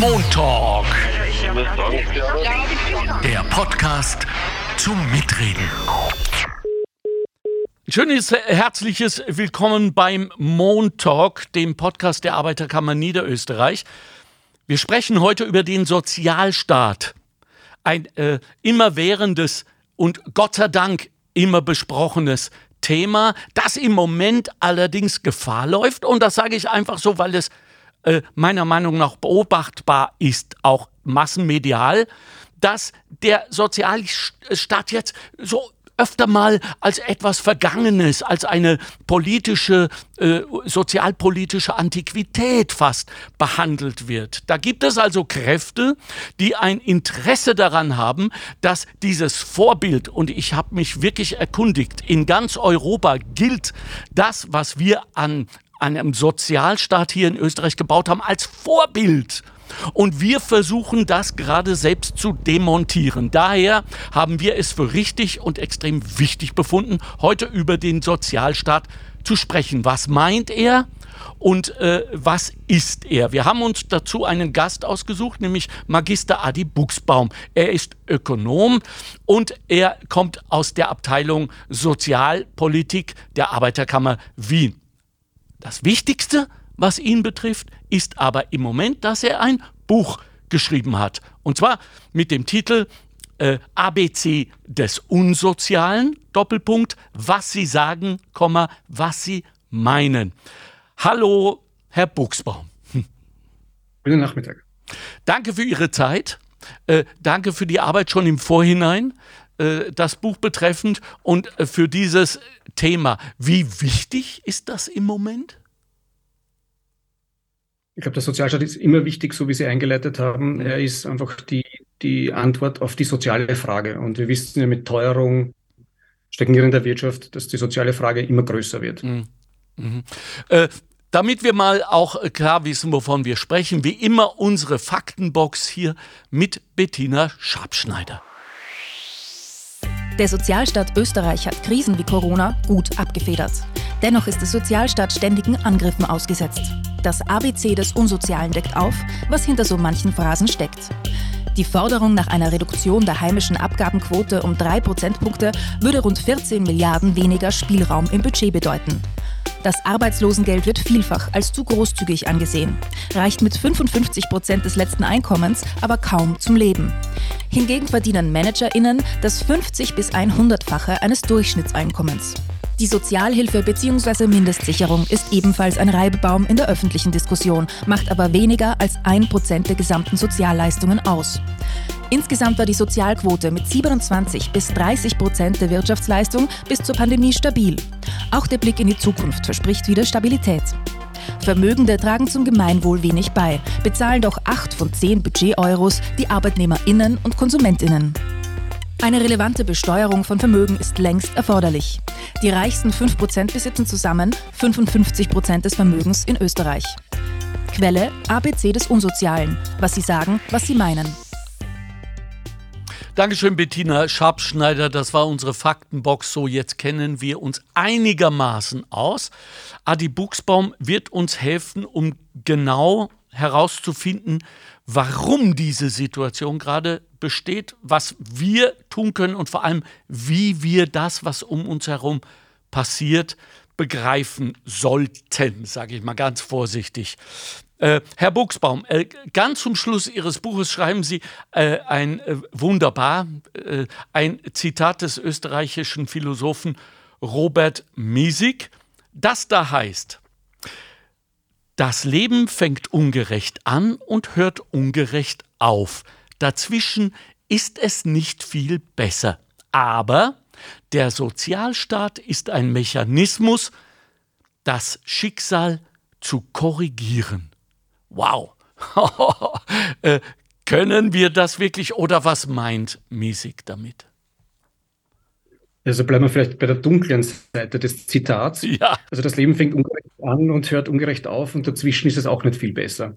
Montalk. Der Podcast zum Mitreden. Schönes herzliches Willkommen beim Montalk, dem Podcast der Arbeiterkammer Niederösterreich. Wir sprechen heute über den Sozialstaat. Ein äh, immerwährendes und Gott sei Dank immer besprochenes Thema, das im Moment allerdings Gefahr läuft. Und das sage ich einfach so, weil es äh, meiner Meinung nach beobachtbar ist, auch massenmedial, dass der Sozialstaat jetzt so öfter mal als etwas Vergangenes, als eine politische, äh, sozialpolitische Antiquität fast behandelt wird. Da gibt es also Kräfte, die ein Interesse daran haben, dass dieses Vorbild, und ich habe mich wirklich erkundigt, in ganz Europa gilt das, was wir an einem Sozialstaat hier in Österreich gebaut haben, als Vorbild. Und wir versuchen das gerade selbst zu demontieren. Daher haben wir es für richtig und extrem wichtig befunden, heute über den Sozialstaat zu sprechen. Was meint er? und äh, was ist er? Wir haben uns dazu einen Gast ausgesucht, nämlich Magister Adi Buchsbaum. Er ist Ökonom und er kommt aus der Abteilung Sozialpolitik der Arbeiterkammer Wien. Das Wichtigste, was ihn betrifft, ist aber im Moment, dass er ein Buch geschrieben hat. Und zwar mit dem Titel äh, ABC des Unsozialen, Doppelpunkt, was Sie sagen, Komma, was Sie meinen. Hallo, Herr Buchsbaum. Guten Nachmittag. Danke für Ihre Zeit. Äh, danke für die Arbeit schon im Vorhinein, äh, das Buch betreffend und äh, für dieses Thema. Wie wichtig ist das im Moment? Ich glaube, der Sozialstaat ist immer wichtig, so wie Sie eingeleitet haben. Er ist einfach die, die Antwort auf die soziale Frage. Und wir wissen ja mit Teuerung, Stagnierung der Wirtschaft, dass die soziale Frage immer größer wird. Mhm. Mhm. Äh, damit wir mal auch klar wissen, wovon wir sprechen, wie immer unsere Faktenbox hier mit Bettina Schabschneider. Der Sozialstaat Österreich hat Krisen wie Corona gut abgefedert. Dennoch ist der Sozialstaat ständigen Angriffen ausgesetzt. Das ABC des Unsozialen deckt auf, was hinter so manchen Phrasen steckt. Die Forderung nach einer Reduktion der heimischen Abgabenquote um drei Prozentpunkte würde rund 14 Milliarden weniger Spielraum im Budget bedeuten. Das Arbeitslosengeld wird vielfach als zu großzügig angesehen, reicht mit 55 Prozent des letzten Einkommens aber kaum zum Leben. Hingegen verdienen ManagerInnen das 50 bis 100-fache eines Durchschnittseinkommens. Die Sozialhilfe bzw. Mindestsicherung ist ebenfalls ein Reibebaum in der öffentlichen Diskussion, macht aber weniger als ein Prozent der gesamten Sozialleistungen aus. Insgesamt war die Sozialquote mit 27 bis 30 Prozent der Wirtschaftsleistung bis zur Pandemie stabil. Auch der Blick in die Zukunft verspricht wieder Stabilität. Vermögende tragen zum Gemeinwohl wenig bei, bezahlen doch 8 von 10 Budget-Euros die ArbeitnehmerInnen und KonsumentInnen. Eine relevante Besteuerung von Vermögen ist längst erforderlich. Die reichsten 5% besitzen zusammen 55% des Vermögens in Österreich. Quelle ABC des Unsozialen. Was sie sagen, was sie meinen. Dankeschön, Bettina Schabschneider. Das war unsere Faktenbox. So, jetzt kennen wir uns einigermaßen aus. Adi Buchsbaum wird uns helfen, um genau herauszufinden, warum diese Situation gerade besteht, was wir tun können und vor allem, wie wir das, was um uns herum passiert, begreifen sollten, sage ich mal ganz vorsichtig. Äh, Herr Buchsbaum, äh, ganz zum Schluss Ihres Buches schreiben Sie äh, ein äh, wunderbar, ein Zitat des österreichischen Philosophen Robert Miesig, das da heißt, das Leben fängt ungerecht an und hört ungerecht auf. Dazwischen ist es nicht viel besser. Aber der Sozialstaat ist ein Mechanismus, das Schicksal zu korrigieren. Wow. äh, können wir das wirklich oder was meint Miesig damit? Also bleiben wir vielleicht bei der dunklen Seite des Zitats. Ja. Also das Leben fängt ungerecht an und hört ungerecht auf und dazwischen ist es auch nicht viel besser.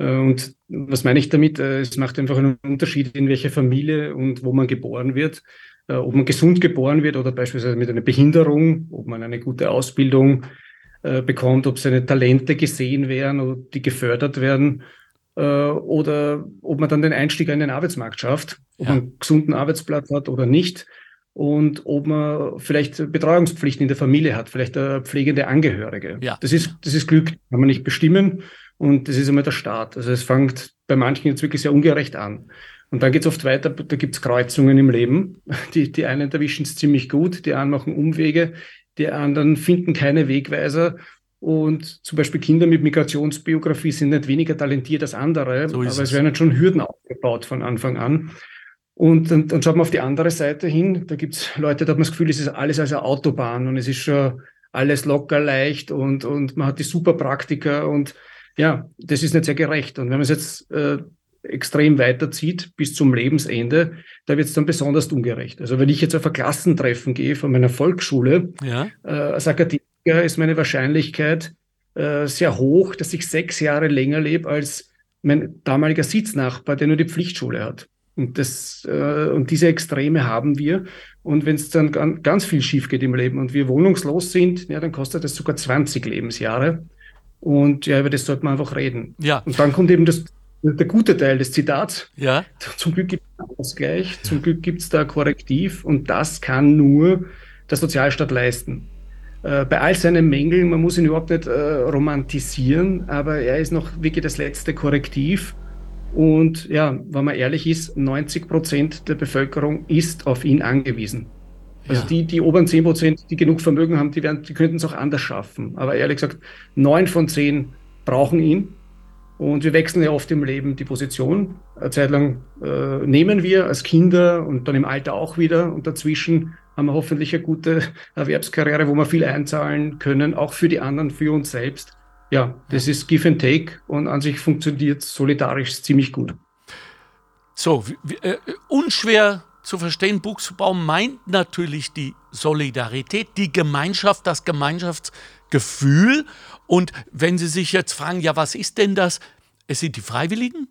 Äh, und was meine ich damit? Äh, es macht einfach einen Unterschied, in welcher Familie und wo man geboren wird. Äh, ob man gesund geboren wird oder beispielsweise mit einer Behinderung, ob man eine gute Ausbildung bekommt, ob seine Talente gesehen werden oder die gefördert werden oder ob man dann den Einstieg in den Arbeitsmarkt schafft, ob ja. man einen gesunden Arbeitsplatz hat oder nicht und ob man vielleicht Betreuungspflichten in der Familie hat, vielleicht eine pflegende Angehörige. Ja. Das, ist, das ist Glück, kann man nicht bestimmen und das ist einmal der Start. Also es fängt bei manchen jetzt wirklich sehr ungerecht an. Und dann geht es oft weiter, da gibt es Kreuzungen im Leben. Die, die einen erwischen es ziemlich gut, die anderen machen Umwege, die anderen finden keine Wegweiser. Und zum Beispiel Kinder mit Migrationsbiografie sind nicht weniger talentiert als andere, so aber es, werden schon Hürden aufgebaut von Anfang an. Und dann, dann schaut man auf die andere Seite hin, da gibt es Leute, da hat man das Gefühl, es ist alles als eine Autobahn und es ist schon alles locker leicht und, und man hat die Superpraktiker und ja, das ist nicht sehr gerecht. Und wenn man es jetzt äh, extrem weiterzieht bis zum Lebensende, da wird es dann besonders ungerecht. Also wenn ich jetzt auf ein Klassentreffen gehe von meiner Volksschule, ja. äh, als Akademiker ist meine Wahrscheinlichkeit äh, sehr hoch, dass ich sechs Jahre länger lebe als mein damaliger Sitznachbar, der nur die Pflichtschule hat. Und, das, äh, und diese Extreme haben wir. Und wenn es dann ganz, ganz viel schief geht im Leben und wir wohnungslos sind, ja, dann kostet das sogar 20 Lebensjahre. Und ja, über das sollte man einfach reden. Ja. Und dann kommt eben das der gute Teil des Zitats. Ja. Zum Glück gibt es Ausgleich, zum Glück gibt es da Korrektiv und das kann nur der Sozialstaat leisten. Äh, bei all seinen Mängeln, man muss ihn überhaupt nicht äh, romantisieren, aber er ist noch wirklich das letzte Korrektiv. Und ja, wenn man ehrlich ist, 90 Prozent der Bevölkerung ist auf ihn angewiesen. Also ja. die, die oberen 10 Prozent, die genug Vermögen haben, die, werden, die könnten es auch anders schaffen. Aber ehrlich gesagt, neun von zehn brauchen ihn und wir wechseln ja oft im Leben die Position. Eine Zeit lang äh, nehmen wir als Kinder und dann im Alter auch wieder. Und dazwischen haben wir hoffentlich eine gute Erwerbskarriere, wo wir viel einzahlen können, auch für die anderen, für uns selbst. Ja, das ist Give and Take und an sich funktioniert solidarisch ziemlich gut. So, äh, unschwer zu verstehen, Buchsbaum meint natürlich die Solidarität, die Gemeinschaft, das Gemeinschaftsgefühl und wenn Sie sich jetzt fragen, ja, was ist denn das? Es sind die Freiwilligen,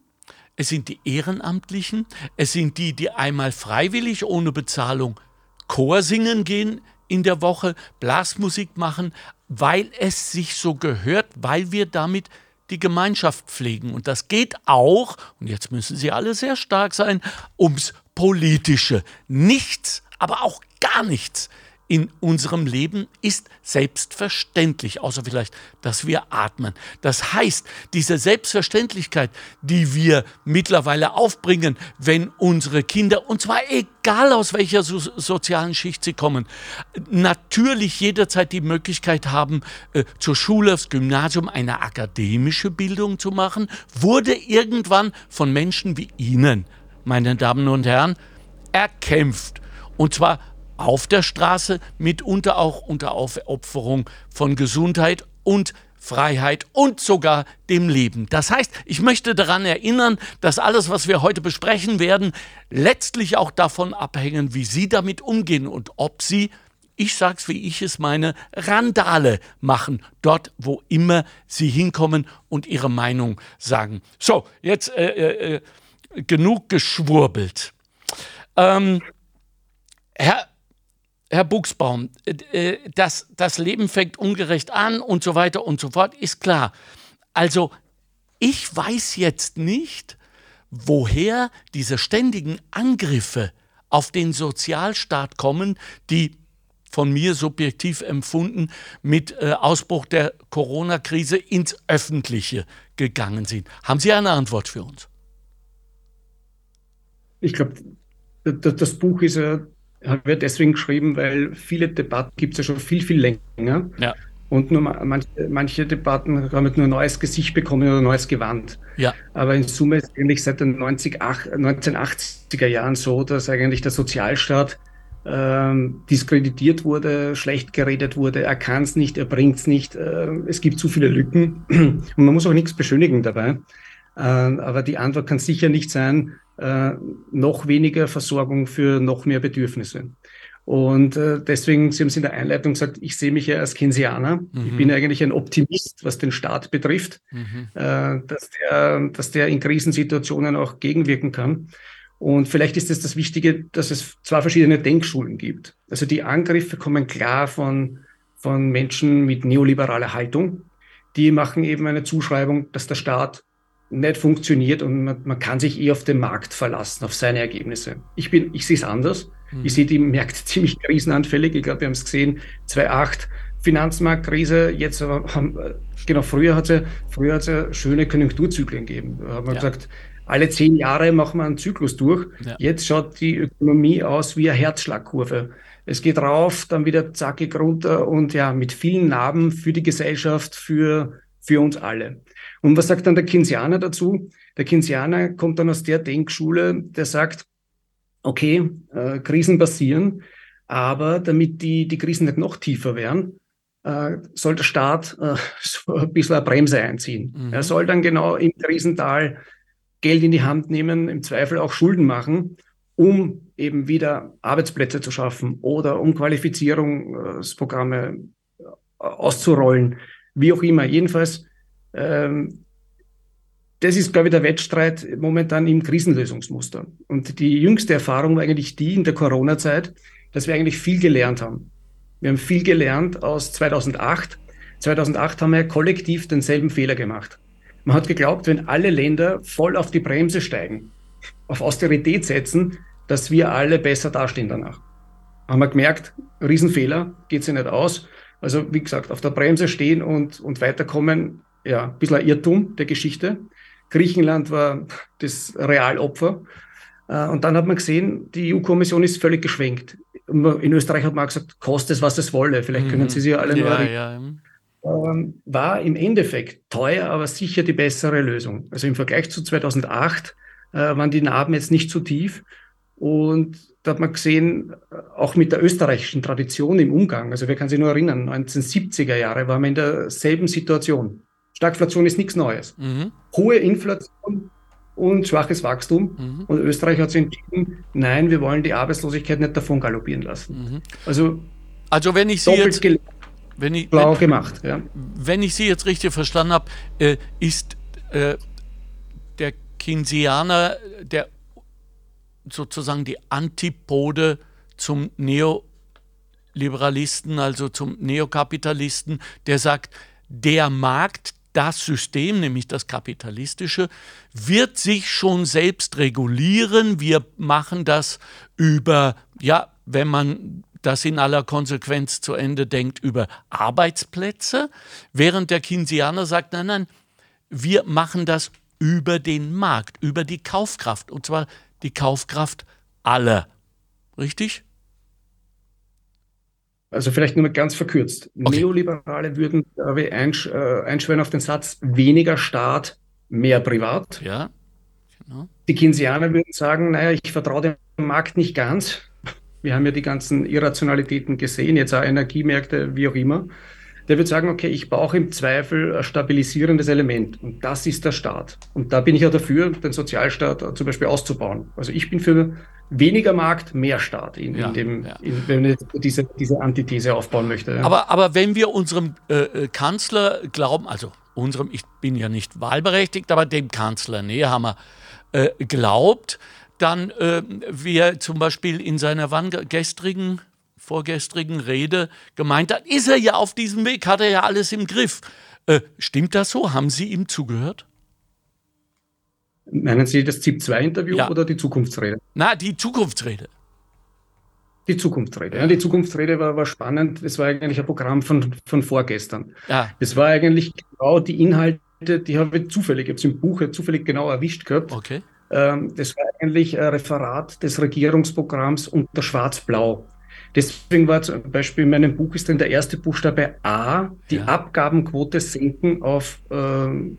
es sind die Ehrenamtlichen, es sind die, die einmal freiwillig ohne Bezahlung Chor singen gehen in der Woche, Blasmusik machen, weil es sich so gehört, weil wir damit die Gemeinschaft pflegen. Und das geht auch, und jetzt müssen Sie alle sehr stark sein, ums Politische. Nichts, aber auch gar nichts in unserem Leben ist selbstverständlich, außer vielleicht, dass wir atmen. Das heißt, diese Selbstverständlichkeit, die wir mittlerweile aufbringen, wenn unsere Kinder, und zwar egal aus welcher so sozialen Schicht sie kommen, natürlich jederzeit die Möglichkeit haben, äh, zur Schule, aufs Gymnasium eine akademische Bildung zu machen, wurde irgendwann von Menschen wie Ihnen, meine Damen und Herren, erkämpft. Und zwar auf der Straße, mitunter auch unter Aufopferung von Gesundheit und Freiheit und sogar dem Leben. Das heißt, ich möchte daran erinnern, dass alles, was wir heute besprechen werden, letztlich auch davon abhängen, wie Sie damit umgehen und ob Sie, ich sag's wie ich es meine, Randale machen, dort, wo immer Sie hinkommen und Ihre Meinung sagen. So, jetzt äh, äh, äh genug geschwurbelt. Ähm, Herr Herr Buchsbaum, äh, äh, das, das Leben fängt ungerecht an und so weiter und so fort, ist klar. Also ich weiß jetzt nicht, woher diese ständigen Angriffe auf den Sozialstaat kommen, die von mir subjektiv empfunden mit äh, Ausbruch der Corona-Krise ins Öffentliche gegangen sind. Haben Sie eine Antwort für uns? Ich glaube, das Buch ist ja haben wir deswegen geschrieben, weil viele Debatten gibt es ja schon viel, viel länger. Ja. Und nur manche, manche Debatten haben nur ein neues Gesicht bekommen oder ein neues Gewand. Ja. Aber in Summe ist eigentlich seit den 90, 1980er Jahren so, dass eigentlich der Sozialstaat ähm, diskreditiert wurde, schlecht geredet wurde, er kann es nicht, er bringt es nicht, äh, es gibt zu viele Lücken und man muss auch nichts beschönigen dabei. Äh, aber die Antwort kann sicher nicht sein, äh, noch weniger Versorgung für noch mehr Bedürfnisse. Und äh, deswegen, Sie haben es in der Einleitung gesagt, ich sehe mich ja als Keynesianer. Mhm. Ich bin eigentlich ein Optimist, was den Staat betrifft, mhm. äh, dass, der, dass der in Krisensituationen auch gegenwirken kann. Und vielleicht ist es das Wichtige, dass es zwei verschiedene Denkschulen gibt. Also die Angriffe kommen klar von, von Menschen mit neoliberaler Haltung. Die machen eben eine Zuschreibung, dass der Staat nicht funktioniert und man, man, kann sich eh auf den Markt verlassen, auf seine Ergebnisse. Ich bin, ich sehe es anders. Mhm. Ich sehe die Märkte ziemlich krisenanfällig. Ich glaube, wir haben es gesehen, 2008 Finanzmarktkrise, jetzt haben, genau, früher hat es früher hat's ja schöne Konjunkturzyklen gegeben. Da haben wir ja. gesagt, alle zehn Jahre machen wir einen Zyklus durch. Ja. Jetzt schaut die Ökonomie aus wie eine Herzschlagkurve. Es geht rauf, dann wieder zackig runter und ja, mit vielen Narben für die Gesellschaft, für, für uns alle. Und was sagt dann der Keynesianer dazu? Der Keynesianer kommt dann aus der Denkschule, der sagt, okay, äh, Krisen passieren, aber damit die, die Krisen nicht noch tiefer werden, äh, soll der Staat äh, so ein bisschen eine Bremse einziehen. Mhm. Er soll dann genau im Krisental Geld in die Hand nehmen, im Zweifel auch Schulden machen, um eben wieder Arbeitsplätze zu schaffen oder um Qualifizierungsprogramme äh, auszurollen, wie auch immer. Jedenfalls ähm, das ist, glaube ich, der Wettstreit momentan im Krisenlösungsmuster. Und die jüngste Erfahrung war eigentlich die in der Corona-Zeit, dass wir eigentlich viel gelernt haben. Wir haben viel gelernt aus 2008. 2008 haben wir kollektiv denselben Fehler gemacht. Man hat geglaubt, wenn alle Länder voll auf die Bremse steigen, auf Austerität setzen, dass wir alle besser dastehen danach. Haben wir gemerkt, Riesenfehler, geht sich nicht aus. Also wie gesagt, auf der Bremse stehen und, und weiterkommen ja, ein bisschen ein Irrtum der Geschichte. Griechenland war das Realopfer. Äh, und dann hat man gesehen, die EU-Kommission ist völlig geschwenkt. In Österreich hat man gesagt, kostet es, was es wolle. Vielleicht mhm. können Sie sich alle ja, ja. Ähm, war im Endeffekt teuer, aber sicher die bessere Lösung. Also im Vergleich zu 2008 äh, waren die Narben jetzt nicht so tief. Und da hat man gesehen, äh, auch mit der österreichischen Tradition im Umgang, also wer kann sich nur erinnern, 1970er Jahre waren wir in derselben Situation. Stagflation ist nichts Neues. Mhm. Hohe Inflation und schwaches Wachstum. Mhm. Und Österreich hat sich entschieden, nein, wir wollen die Arbeitslosigkeit nicht davon galoppieren lassen. Mhm. Also, also wenn ich Sie jetzt wenn ich, blau wenn, gemacht. Ja. Wenn ich Sie jetzt richtig verstanden habe, äh, ist äh, der Keynesianer der sozusagen die Antipode zum Neoliberalisten, also zum Neokapitalisten, der sagt, der Markt, das System, nämlich das kapitalistische, wird sich schon selbst regulieren. Wir machen das über, ja, wenn man das in aller Konsequenz zu Ende denkt, über Arbeitsplätze, während der Keynesianer sagt, nein, nein, wir machen das über den Markt, über die Kaufkraft, und zwar die Kaufkraft aller. Richtig? Also vielleicht nur ganz verkürzt. Okay. Neoliberale würden glaube einsch äh, einschwören auf den Satz weniger Staat, mehr Privat. Ja. Genau. Die Keynesianer würden sagen, naja, ich vertraue dem Markt nicht ganz. Wir haben ja die ganzen Irrationalitäten gesehen, jetzt auch Energiemärkte, wie auch immer. Der wird sagen, okay, ich brauche im Zweifel ein stabilisierendes Element. Und das ist der Staat. Und da bin ich ja dafür, den Sozialstaat zum Beispiel auszubauen. Also ich bin für weniger Markt, mehr Staat, in, ja, in dem, ja. in, wenn ich diese, diese Antithese aufbauen möchte. Ja. Aber, aber wenn wir unserem äh, äh, Kanzler glauben, also unserem, ich bin ja nicht wahlberechtigt, aber dem Kanzler Nehammer äh, glaubt, dann äh, wie er zum Beispiel in seiner wann gestrigen, vorgestrigen Rede gemeint hat, ist er ja auf diesem Weg, hat er ja alles im Griff. Äh, stimmt das so? Haben Sie ihm zugehört? Meinen Sie das ZIP-2-Interview ja. oder die Zukunftsrede? Na, die Zukunftsrede. Die Zukunftsrede. Ja, die Zukunftsrede war, war spannend. Das war eigentlich ein Programm von, von vorgestern. Ja. Das war eigentlich genau die Inhalte, die habe ich zufällig, ich habe es im Buch zufällig genau erwischt gehabt. Okay. Ähm, das war eigentlich ein Referat des Regierungsprogramms unter Schwarz-Blau. Deswegen war zum Beispiel in meinem Buch ist dann der erste Buchstabe A, die ja. Abgabenquote senken auf ähm,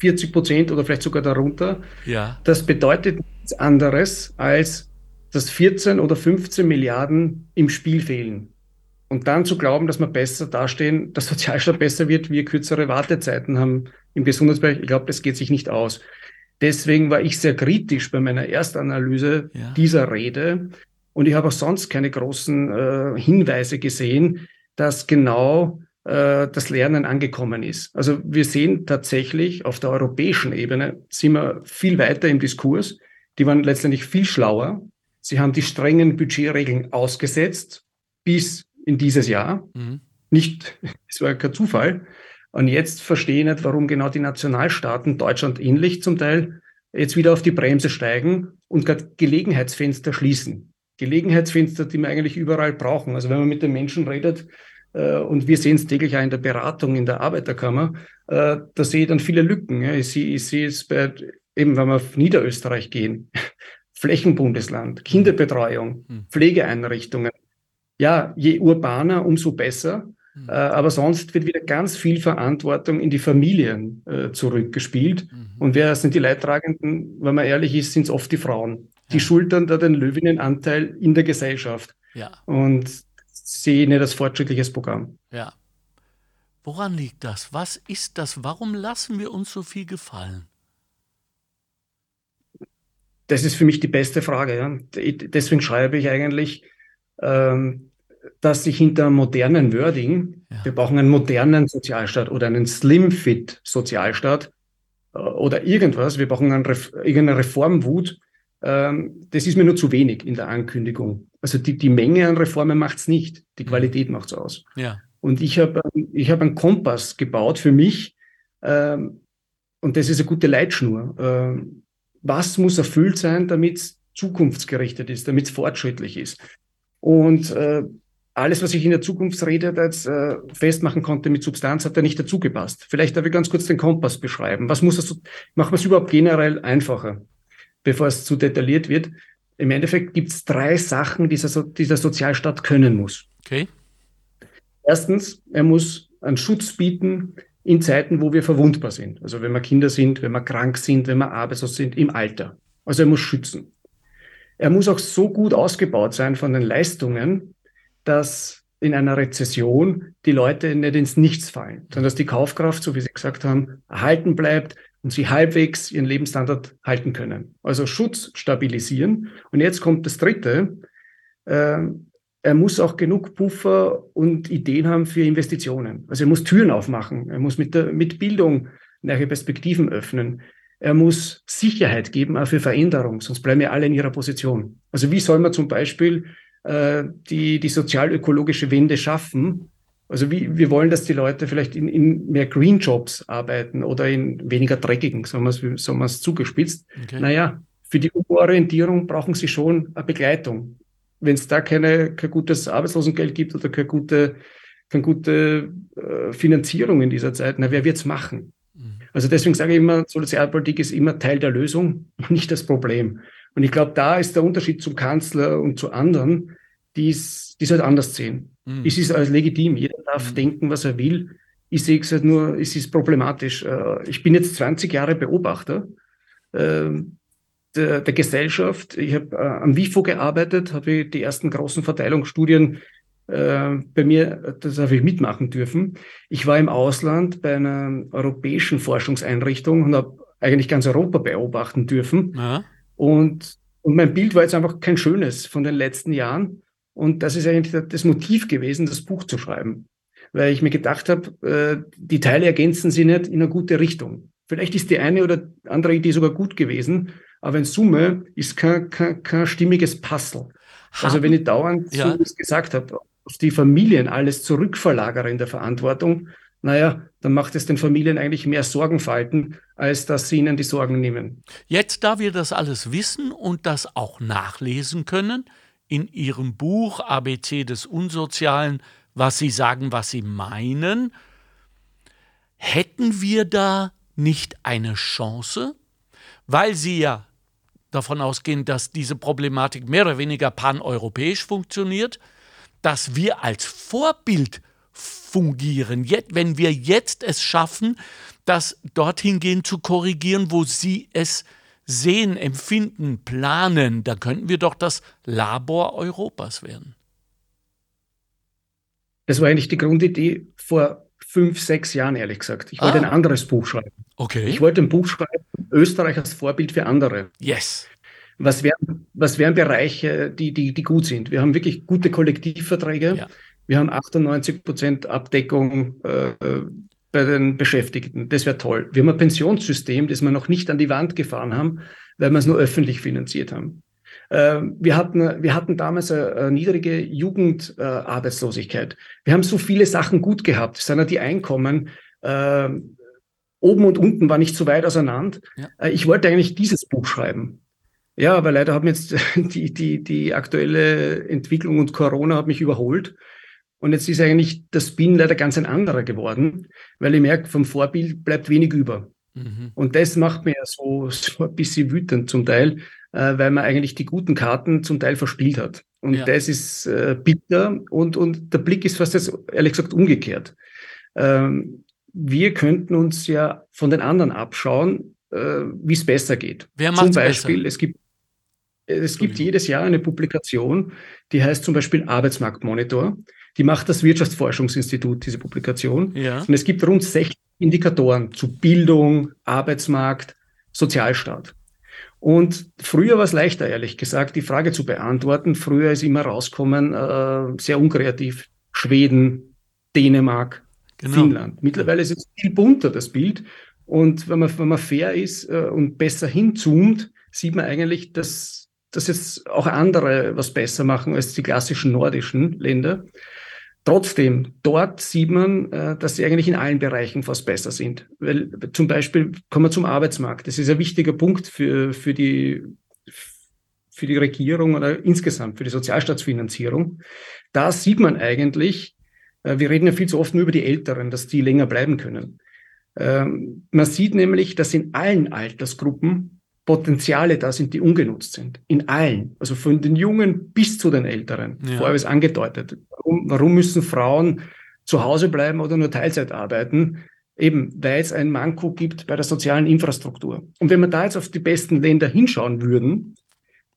40 Prozent oder vielleicht sogar darunter. Ja. Das bedeutet nichts anderes, als dass 14 oder 15 Milliarden im Spiel fehlen. Und dann zu glauben, dass wir besser dastehen, der Sozialstaat besser wird, wir kürzere Wartezeiten haben im Gesundheitsbereich, ich glaube, das geht sich nicht aus. Deswegen war ich sehr kritisch bei meiner Erstanalyse ja. dieser Rede. Und ich habe auch sonst keine großen äh, Hinweise gesehen, dass genau äh, das Lernen angekommen ist. Also wir sehen tatsächlich auf der europäischen Ebene sind wir viel weiter im Diskurs. Die waren letztendlich viel schlauer. Sie haben die strengen Budgetregeln ausgesetzt bis in dieses Jahr. Mhm. Nicht, es war kein Zufall. Und jetzt verstehe ich nicht, warum genau die Nationalstaaten, Deutschland ähnlich zum Teil, jetzt wieder auf die Bremse steigen und gerade Gelegenheitsfenster schließen. Gelegenheitsfenster, die wir eigentlich überall brauchen. Also wenn man mit den Menschen redet, äh, und wir sehen es täglich auch in der Beratung in der Arbeiterkammer, äh, da sehe ich dann viele Lücken. Ich sehe, ich sehe es bei, eben wenn wir auf Niederösterreich gehen, Flächenbundesland, Kinderbetreuung, hm. Pflegeeinrichtungen. Ja, je urbaner, umso besser. Mhm. Äh, aber sonst wird wieder ganz viel Verantwortung in die Familien äh, zurückgespielt. Mhm. Und wer sind die Leidtragenden? Wenn man ehrlich ist, sind es oft die Frauen. Die schultern da den Löwinnenanteil in der Gesellschaft. Ja. Und sehe nicht als fortschrittliches Programm. Ja. Woran liegt das? Was ist das? Warum lassen wir uns so viel gefallen? Das ist für mich die beste Frage. Ja. Deswegen schreibe ich eigentlich, ähm, dass sich hinter modernen Wording, ja. wir brauchen einen modernen Sozialstaat oder einen Slim-Fit Sozialstaat äh, oder irgendwas, wir brauchen einen Ref irgendeine Reformwut, ähm, das ist mir nur zu wenig in der Ankündigung. Also die, die Menge an Reformen macht es nicht, die mhm. Qualität macht es aus. Ja. Und ich habe ich hab einen Kompass gebaut für mich, ähm, und das ist eine gute Leitschnur. Ähm, was muss erfüllt sein, damit es zukunftsgerichtet ist, damit es fortschrittlich ist? Und äh, alles, was ich in der Zukunftsrede jetzt äh, festmachen konnte mit Substanz, hat da nicht dazu gepasst. Vielleicht darf ich ganz kurz den Kompass beschreiben. Was muss das, machen wir es überhaupt generell einfacher, bevor es zu detailliert wird. Im Endeffekt gibt es drei Sachen, die dieser, dieser Sozialstaat können muss. Okay. Erstens, er muss einen Schutz bieten in Zeiten, wo wir verwundbar sind. Also wenn wir Kinder sind, wenn wir krank sind, wenn wir arbeitslos sind, im Alter. Also er muss schützen. Er muss auch so gut ausgebaut sein von den Leistungen, dass in einer Rezession die Leute nicht ins Nichts fallen, sondern dass die Kaufkraft, so wie Sie gesagt haben, erhalten bleibt und sie halbwegs ihren Lebensstandard halten können. Also Schutz stabilisieren. Und jetzt kommt das Dritte. Äh, er muss auch genug Puffer und Ideen haben für Investitionen. Also er muss Türen aufmachen. Er muss mit, der, mit Bildung neue Perspektiven öffnen. Er muss Sicherheit geben, auch für Veränderung, sonst bleiben wir alle in ihrer Position. Also wie soll man zum Beispiel äh, die, die sozial-ökologische Wende schaffen. Also wie, wir wollen, dass die Leute vielleicht in, in mehr Green Jobs arbeiten oder in weniger dreckigen, sagen wir es, sagen wir es zugespitzt. Okay. Naja, für die Umorientierung brauchen sie schon eine Begleitung. Wenn es da keine, kein gutes Arbeitslosengeld gibt oder keine gute, keine gute äh, Finanzierung in dieser Zeit, na, wer wird's machen? Mhm. Also deswegen sage ich immer, Sozialpolitik ist immer Teil der Lösung, nicht das Problem. Und ich glaube, da ist der Unterschied zum Kanzler und zu anderen, die es halt anders sehen. Mhm. Es ist als legitim. Jeder darf mhm. denken, was er will. Ich sehe es halt nur, es ist problematisch. Äh, ich bin jetzt 20 Jahre Beobachter ähm, der, der Gesellschaft. Ich habe äh, am WIFO gearbeitet, habe die ersten großen Verteilungsstudien äh, bei mir, das habe ich mitmachen dürfen. Ich war im Ausland bei einer europäischen Forschungseinrichtung und habe eigentlich ganz Europa beobachten dürfen. Ja. Und, und mein Bild war jetzt einfach kein schönes von den letzten Jahren. Und das ist eigentlich das Motiv gewesen, das Buch zu schreiben. Weil ich mir gedacht habe, äh, die Teile ergänzen sie nicht in eine gute Richtung. Vielleicht ist die eine oder andere Idee sogar gut gewesen, aber in Summe ist kein, kein, kein stimmiges Puzzle. Haben, also wenn ich dauernd, ja. so gesagt habe, auf die Familien alles zurückverlagere in der Verantwortung, naja, dann macht es den Familien eigentlich mehr Sorgenfalten, als dass sie ihnen die Sorgen nehmen. Jetzt, da wir das alles wissen und das auch nachlesen können, in Ihrem Buch ABC des Unsozialen, was Sie sagen, was Sie meinen, hätten wir da nicht eine Chance, weil Sie ja davon ausgehen, dass diese Problematik mehr oder weniger paneuropäisch funktioniert, dass wir als Vorbild fungieren. Wenn wir jetzt es schaffen, das dorthin gehen zu korrigieren, wo Sie es sehen, empfinden, planen, dann könnten wir doch das Labor Europas werden. Das war eigentlich die Grundidee vor fünf, sechs Jahren, ehrlich gesagt. Ich wollte ah. ein anderes Buch schreiben. Okay. Ich wollte ein Buch schreiben, Österreich als Vorbild für andere. Yes. Was wären, was wären Bereiche, die, die, die gut sind? Wir haben wirklich gute Kollektivverträge. Ja. Wir haben 98 Prozent Abdeckung äh, bei den Beschäftigten. Das wäre toll. Wir haben ein Pensionssystem, das wir noch nicht an die Wand gefahren haben, weil wir es nur öffentlich finanziert haben. Äh, wir hatten, wir hatten damals eine, niedrige Jugendarbeitslosigkeit. wir haben so viele Sachen gut gehabt. Es sind ja die Einkommen Äh, oben und unten war nicht so weit auseinander. Ja. Äh, ich wollte eigentlich dieses Buch schreiben. Ja, aber leider haben jetzt die, die, die aktuelle Entwicklung und Corona hat mich überholt. Und jetzt ist eigentlich der Spin leider ganz ein anderer geworden, weil ich merke, vom Vorbild bleibt wenig über. Mhm. Und das macht mir so, so ein bisschen wütend zum Teil, äh, weil man eigentlich die guten Karten zum Teil verspielt hat. Und ja. das ist äh, bitter und, und der Blick ist fast jetzt, ehrlich gesagt, umgekehrt. Ähm, wir könnten uns ja von den anderen abschauen, äh, wie es besser geht. Wer macht Zum Beispiel, besser? es gibt es gibt jedes Jahr eine Publikation, die heißt zum Beispiel Arbeitsmarktmonitor. Die macht das Wirtschaftsforschungsinstitut, diese Publikation. Ja. Und es gibt rund 60 Indikatoren zu Bildung, Arbeitsmarkt, Sozialstaat. Und früher war es leichter, ehrlich gesagt, die Frage zu beantworten. Früher ist immer rauskommen, äh, sehr unkreativ, Schweden, Dänemark, genau. Finnland. Mittlerweile ist es viel bunter, das Bild. Und wenn man, wenn man fair ist äh, und besser hinzoomt, sieht man eigentlich, dass, dass jetzt auch andere was besser machen als die klassischen nordischen Länder. Trotzdem, dort sieht man, äh, dass sie eigentlich in allen Bereichen fast besser sind. Weil zum Beispiel kommen wir zum Arbeitsmarkt. Das ist ein wichtiger Punkt für, für, die, für die Regierung oder insgesamt für die Sozialstaatsfinanzierung. Da sieht man eigentlich, äh, wir reden ja viel zu oft nur über die Älteren, dass die länger bleiben können. Ähm, man sieht nämlich, dass in allen Altersgruppen Potenziale da sind, die ungenutzt sind. In allen. Also von den Jungen bis zu den Älteren. Ja. Vorher habe ich es angedeutet. Warum, warum müssen Frauen zu Hause bleiben oder nur Teilzeit arbeiten? Eben, weil es ein Manko gibt bei der sozialen Infrastruktur. Und wenn wir da jetzt auf die besten Länder hinschauen würden,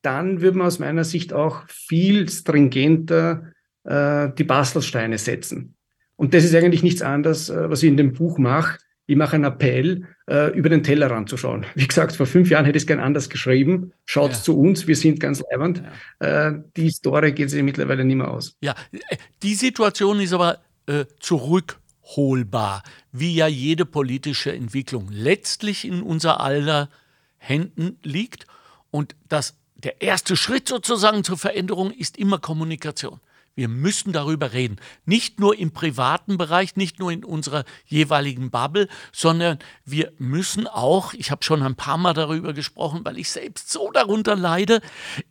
dann würde man aus meiner Sicht auch viel stringenter äh, die Bastelsteine setzen. Und das ist eigentlich nichts anderes, äh, was ich in dem Buch mache ich mache einen Appell, äh, über den Tellerrand zu schauen. Wie gesagt, vor fünf Jahren hätte ich es gern anders geschrieben. Schaut ja. zu uns, wir sind ganz leibend. Ja. Äh, die Story geht sich mittlerweile nicht mehr aus. Ja, äh, die Situation ist aber äh, zurückholbar, wie ja jede politische Entwicklung letztlich in unser aller Händen liegt. Und das, der erste Schritt sozusagen zur Veränderung ist immer Kommunikation. Wir müssen darüber reden. Nicht nur im privaten Bereich, nicht nur in unserer jeweiligen Bubble, sondern wir müssen auch, ich habe schon ein paar Mal darüber gesprochen, weil ich selbst so darunter leide,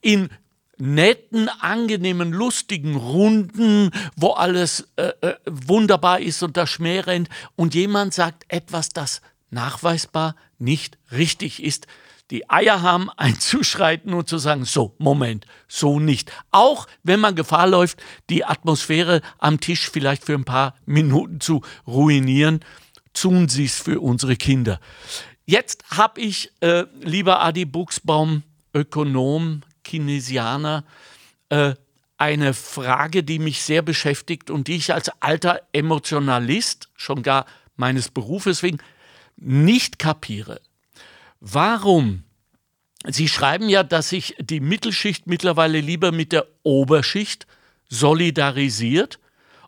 in netten, angenehmen, lustigen Runden, wo alles äh, äh, wunderbar ist und der Schmäh rennt und jemand sagt etwas, das nachweisbar nicht richtig ist, die Eier haben, einzuschreiten und zu sagen, so, Moment, so nicht. Auch wenn man Gefahr läuft, die Atmosphäre am Tisch vielleicht für ein paar Minuten zu ruinieren, tun Sie es für unsere Kinder. Jetzt habe ich, äh, lieber Adi Buchsbaum, Ökonom, Kinesianer, äh, eine Frage, die mich sehr beschäftigt und die ich als alter Emotionalist, schon gar meines Berufes wegen, nicht kapiere. Warum? Sie schreiben ja, dass sich die Mittelschicht mittlerweile lieber mit der Oberschicht solidarisiert,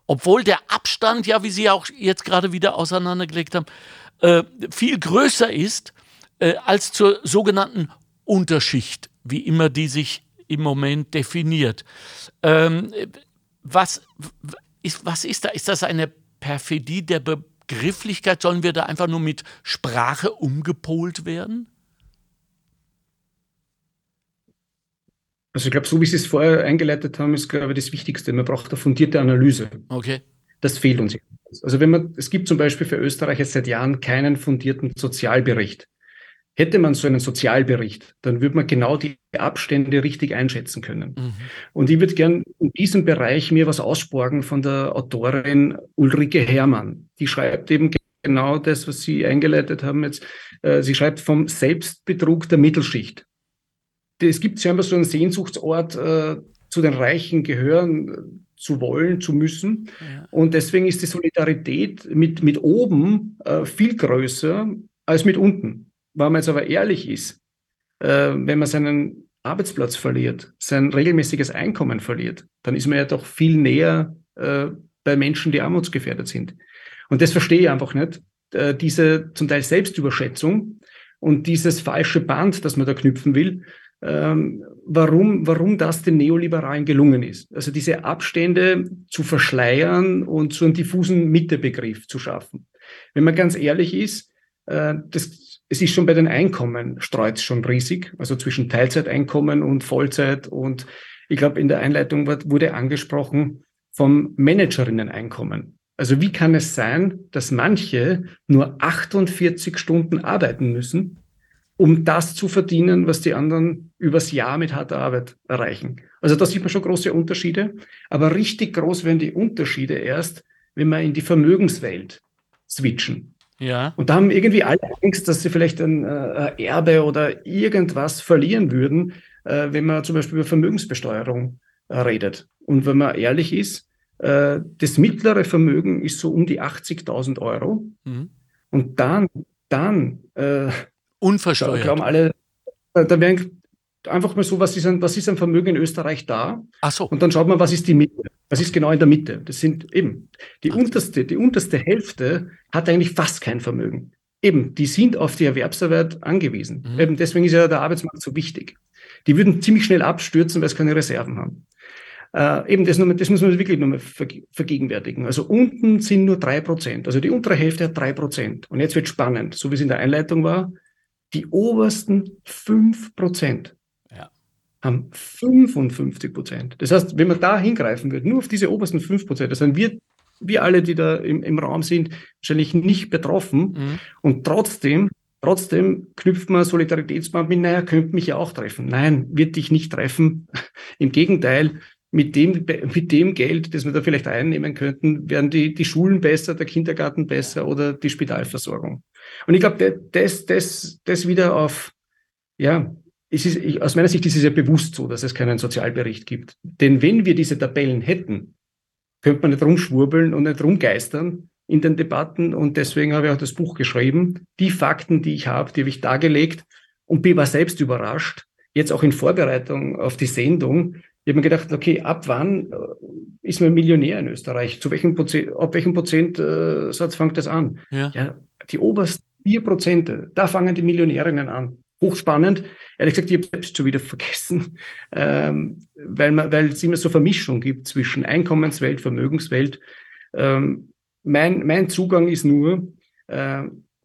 obwohl der Abstand, ja, wie Sie auch jetzt gerade wieder auseinandergelegt haben, äh, viel größer ist äh, als zur sogenannten Unterschicht, wie immer die sich im Moment definiert. Ähm, was, ist, was ist da? Ist das eine Perfidie der Be Grifflichkeit? Sollen wir da einfach nur mit Sprache umgepolt werden? Also ich glaube, so wie Sie es vorher eingeleitet haben, ist, glaube ich, das Wichtigste. Man braucht eine fundierte Analyse. Okay. Das fehlt uns. Also wenn man, es gibt zum Beispiel für Österreich jetzt seit Jahren keinen fundierten Sozialbericht. Hätte man so einen Sozialbericht, dann würde man genau die Abstände richtig einschätzen können. Mhm. Und ich würde gern in diesem Bereich mir was ausborgen von der Autorin Ulrike Herrmann. Die schreibt eben genau das, was Sie eingeleitet haben jetzt. Äh, sie schreibt vom Selbstbetrug der Mittelschicht. Es gibt scheinbar so einen Sehnsuchtsort, äh, zu den Reichen gehören zu wollen, zu müssen. Ja. Und deswegen ist die Solidarität mit, mit oben äh, viel größer als mit unten. Wenn man jetzt aber ehrlich ist, äh, wenn man seinen Arbeitsplatz verliert, sein regelmäßiges Einkommen verliert, dann ist man ja doch viel näher äh, bei Menschen, die armutsgefährdet sind. Und das verstehe ich einfach nicht. Äh, diese zum Teil Selbstüberschätzung und dieses falsche Band, das man da knüpfen will, ähm, warum, warum das den Neoliberalen gelungen ist. Also diese Abstände zu verschleiern und so einen diffusen Mittebegriff zu schaffen. Wenn man ganz ehrlich ist, äh, das, es ist schon bei den Einkommen streut schon riesig, also zwischen Teilzeiteinkommen und Vollzeit. Und ich glaube, in der Einleitung wurde angesprochen vom Managerinnen-Einkommen. Also wie kann es sein, dass manche nur 48 Stunden arbeiten müssen, um das zu verdienen, was die anderen übers Jahr mit harter Arbeit erreichen? Also da sieht man schon große Unterschiede. Aber richtig groß werden die Unterschiede erst, wenn wir in die Vermögenswelt switchen. Ja. Und da haben irgendwie alle Angst, dass sie vielleicht ein äh, Erbe oder irgendwas verlieren würden, äh, wenn man zum Beispiel über Vermögensbesteuerung äh, redet. Und wenn man ehrlich ist, äh, das mittlere Vermögen ist so um die 80.000 Euro. Mhm. Und dann, dann äh, unversteuert. glauben alle, äh, da werden einfach mal so, was ist, ein, was ist ein Vermögen in Österreich da? Ach so. Und dann schaut man, was ist die Mitte? Was ist genau in der Mitte? Das sind eben die Ach. unterste, die unterste Hälfte hat eigentlich fast kein Vermögen. Eben, die sind auf die Erwerbsarbeit angewiesen. Mhm. Eben deswegen ist ja der Arbeitsmarkt so wichtig. Die würden ziemlich schnell abstürzen, weil sie keine Reserven haben. Äh, eben, das, das muss man wirklich nochmal vergegenwärtigen. Also unten sind nur drei Prozent. Also die untere Hälfte hat drei Prozent. Und jetzt wird spannend, so wie es in der Einleitung war. Die obersten fünf Prozent. Haben 55 Prozent. Das heißt, wenn man da hingreifen würde, nur auf diese obersten fünf Prozent, das sind wir, wir alle, die da im, im Raum sind, wahrscheinlich nicht betroffen. Mhm. Und trotzdem Trotzdem knüpft man Solidaritätsband mit, naja, könnte mich ja auch treffen. Nein, wird dich nicht treffen. Im Gegenteil, mit dem, mit dem Geld, das wir da vielleicht einnehmen könnten, werden die, die Schulen besser, der Kindergarten besser oder die Spitalversorgung. Und ich glaube, das, das, das wieder auf, ja, es ist, ich, aus meiner Sicht ist es ja bewusst so, dass es keinen Sozialbericht gibt. Denn wenn wir diese Tabellen hätten, könnte man nicht rumschwurbeln und nicht rumgeistern in den Debatten. Und deswegen habe ich auch das Buch geschrieben. Die Fakten, die ich habe, die habe ich dargelegt und bin war selbst überrascht. Jetzt auch in Vorbereitung auf die Sendung, ich habe mir gedacht, okay, ab wann äh, ist man Millionär in Österreich? Zu welchem Prozent, ab welchem Prozentsatz fängt das an? Ja. ja die obersten vier Prozente, da fangen die Millionärinnen an. Hochspannend. Ehrlich gesagt, ich habe selbst schon wieder vergessen, ähm, weil, man, weil es immer so Vermischung gibt zwischen Einkommenswelt, Vermögenswelt. Ähm, mein, mein Zugang ist nur, äh,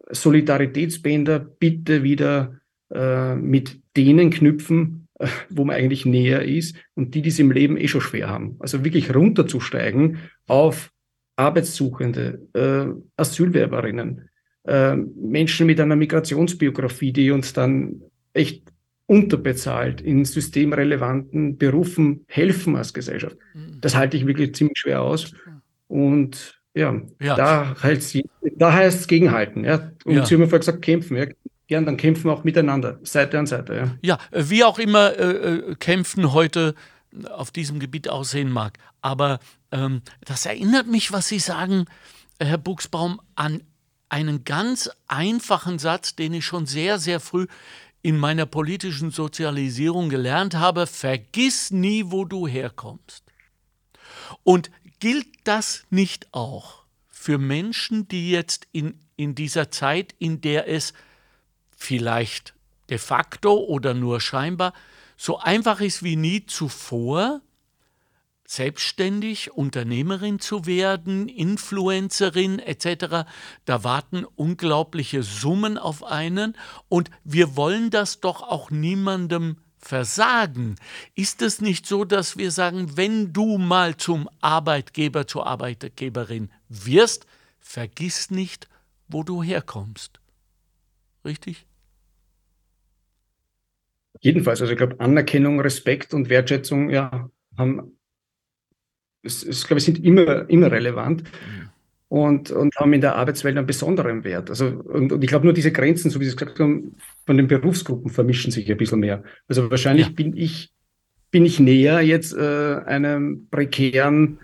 Solidaritätsbänder bitte wieder äh, mit denen knüpfen, wo man eigentlich näher ist und die, die es im Leben eh schon schwer haben. Also wirklich runterzusteigen auf Arbeitssuchende, äh, Asylwerberinnen, äh, Menschen mit einer Migrationsbiografie, die uns dann echt unterbezahlt in systemrelevanten Berufen helfen als Gesellschaft. Mhm. Das halte ich wirklich ziemlich schwer aus. Und ja, ja. da heißt es gegenhalten. Ja. Und ja. Sie haben vorher gesagt, kämpfen. Ja gern, dann kämpfen wir auch miteinander, Seite an Seite. Ja, ja wie auch immer äh, äh, kämpfen heute auf diesem Gebiet aussehen mag. Aber ähm, das erinnert mich, was Sie sagen, Herr Buchsbaum, an einen ganz einfachen Satz, den ich schon sehr, sehr früh in meiner politischen Sozialisierung gelernt habe. Vergiss nie, wo du herkommst. Und gilt das nicht auch für Menschen, die jetzt in, in dieser Zeit, in der es vielleicht de facto oder nur scheinbar, so einfach ist wie nie zuvor, selbstständig Unternehmerin zu werden, Influencerin etc. Da warten unglaubliche Summen auf einen und wir wollen das doch auch niemandem versagen. Ist es nicht so, dass wir sagen, wenn du mal zum Arbeitgeber, zur Arbeitgeberin wirst, vergiss nicht, wo du herkommst? Richtig? Jedenfalls, also ich glaube, Anerkennung, Respekt und Wertschätzung, ja, haben, es, es glaube ich, sind immer, immer relevant. Mhm. Und, und haben in der Arbeitswelt einen besonderen Wert. Also, und, und ich glaube, nur diese Grenzen, so wie Sie es gesagt haben, von den Berufsgruppen vermischen sich ein bisschen mehr. Also wahrscheinlich ja. bin ich, bin ich näher jetzt äh, einem prekären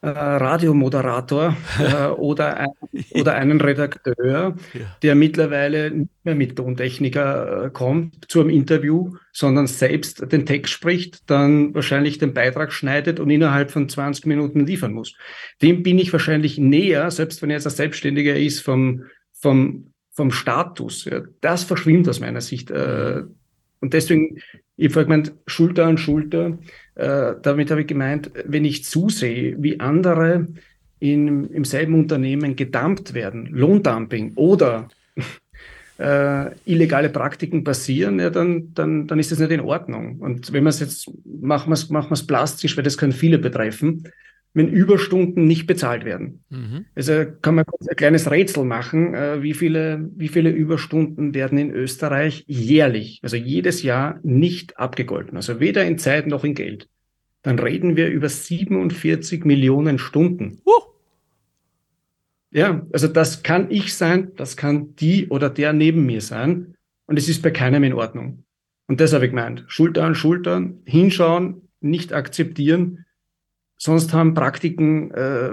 äh, Radiomoderator äh, oder, ein, oder einen Redakteur, ja. der mittlerweile nicht mehr mit Tontechniker äh, kommt zu einem Interview, sondern selbst den Text spricht, dann wahrscheinlich den Beitrag schneidet und innerhalb von 20 Minuten liefern muss. Dem bin ich wahrscheinlich näher, selbst wenn er jetzt ein Selbstständiger ist, vom, vom, vom Status. Ja. Das verschwimmt aus meiner Sicht. Äh, und deswegen, ich habe gemeint, Schulter an Schulter, äh, damit habe ich gemeint, wenn ich zusehe, wie andere in, im selben Unternehmen gedumpt werden, Lohndumping oder äh, illegale Praktiken passieren, ja, dann, dann, dann ist das nicht in Ordnung. Und wenn man es jetzt, machen wir es machen plastisch, weil das können viele betreffen, wenn Überstunden nicht bezahlt werden. Mhm. Also kann man ein kleines Rätsel machen, äh, wie, viele, wie viele Überstunden werden in Österreich jährlich, also jedes Jahr nicht abgegolten, also weder in Zeit noch in Geld. Dann reden wir über 47 Millionen Stunden. Uh. Ja, also das kann ich sein, das kann die oder der neben mir sein und es ist bei keinem in Ordnung. Und das habe ich gemeint. Schulter an Schulter, hinschauen, nicht akzeptieren. Sonst haben Praktiken, äh,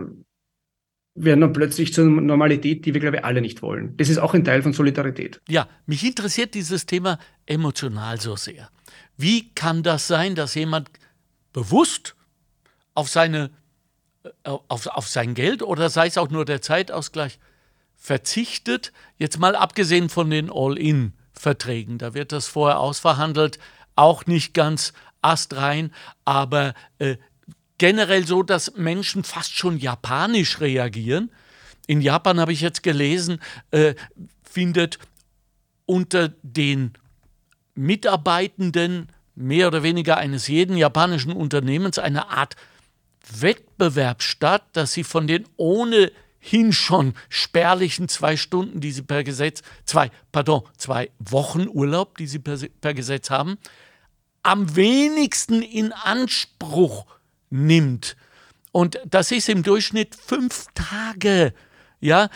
werden dann plötzlich zur Normalität, die wir, glaube ich, alle nicht wollen. Das ist auch ein Teil von Solidarität. Ja, mich interessiert dieses Thema emotional so sehr. Wie kann das sein, dass jemand bewusst auf seine äh, auf, auf sein Geld oder sei es auch nur der Zeitausgleich verzichtet, jetzt mal abgesehen von den All-In-Verträgen, da wird das vorher ausverhandelt, auch nicht ganz astrein, aber äh, generell so, dass Menschen fast schon japanisch reagieren. In Japan habe ich jetzt gelesen, äh, findet unter den Mitarbeitenden mehr oder weniger eines jeden japanischen Unternehmens eine Art Wettbewerb statt, dass sie von den ohnehin schon spärlichen zwei Stunden, die sie per Gesetz, zwei, pardon, zwei Wochen Urlaub, die sie per, per Gesetz haben, am wenigsten in Anspruch nimmt. Und das ist im Durchschnitt fünf Tage. Ja,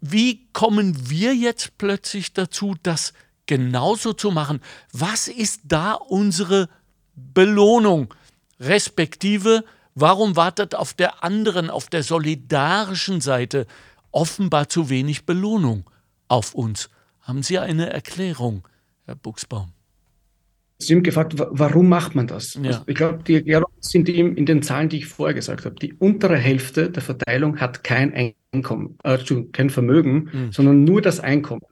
wie kommen wir jetzt plötzlich dazu, das genauso zu machen? Was ist da unsere Belohnung? Respektive Warum wartet auf der anderen, auf der solidarischen Seite offenbar zu wenig Belohnung auf uns? Haben Sie eine Erklärung, Herr Buchsbaum? Sie haben gefragt, warum macht man das? Ja. Also ich glaube, die Erklärung sind eben in den Zahlen, die ich vorher gesagt habe. Die untere Hälfte der Verteilung hat kein Einkommen, äh, kein Vermögen, mhm. sondern nur das Einkommen.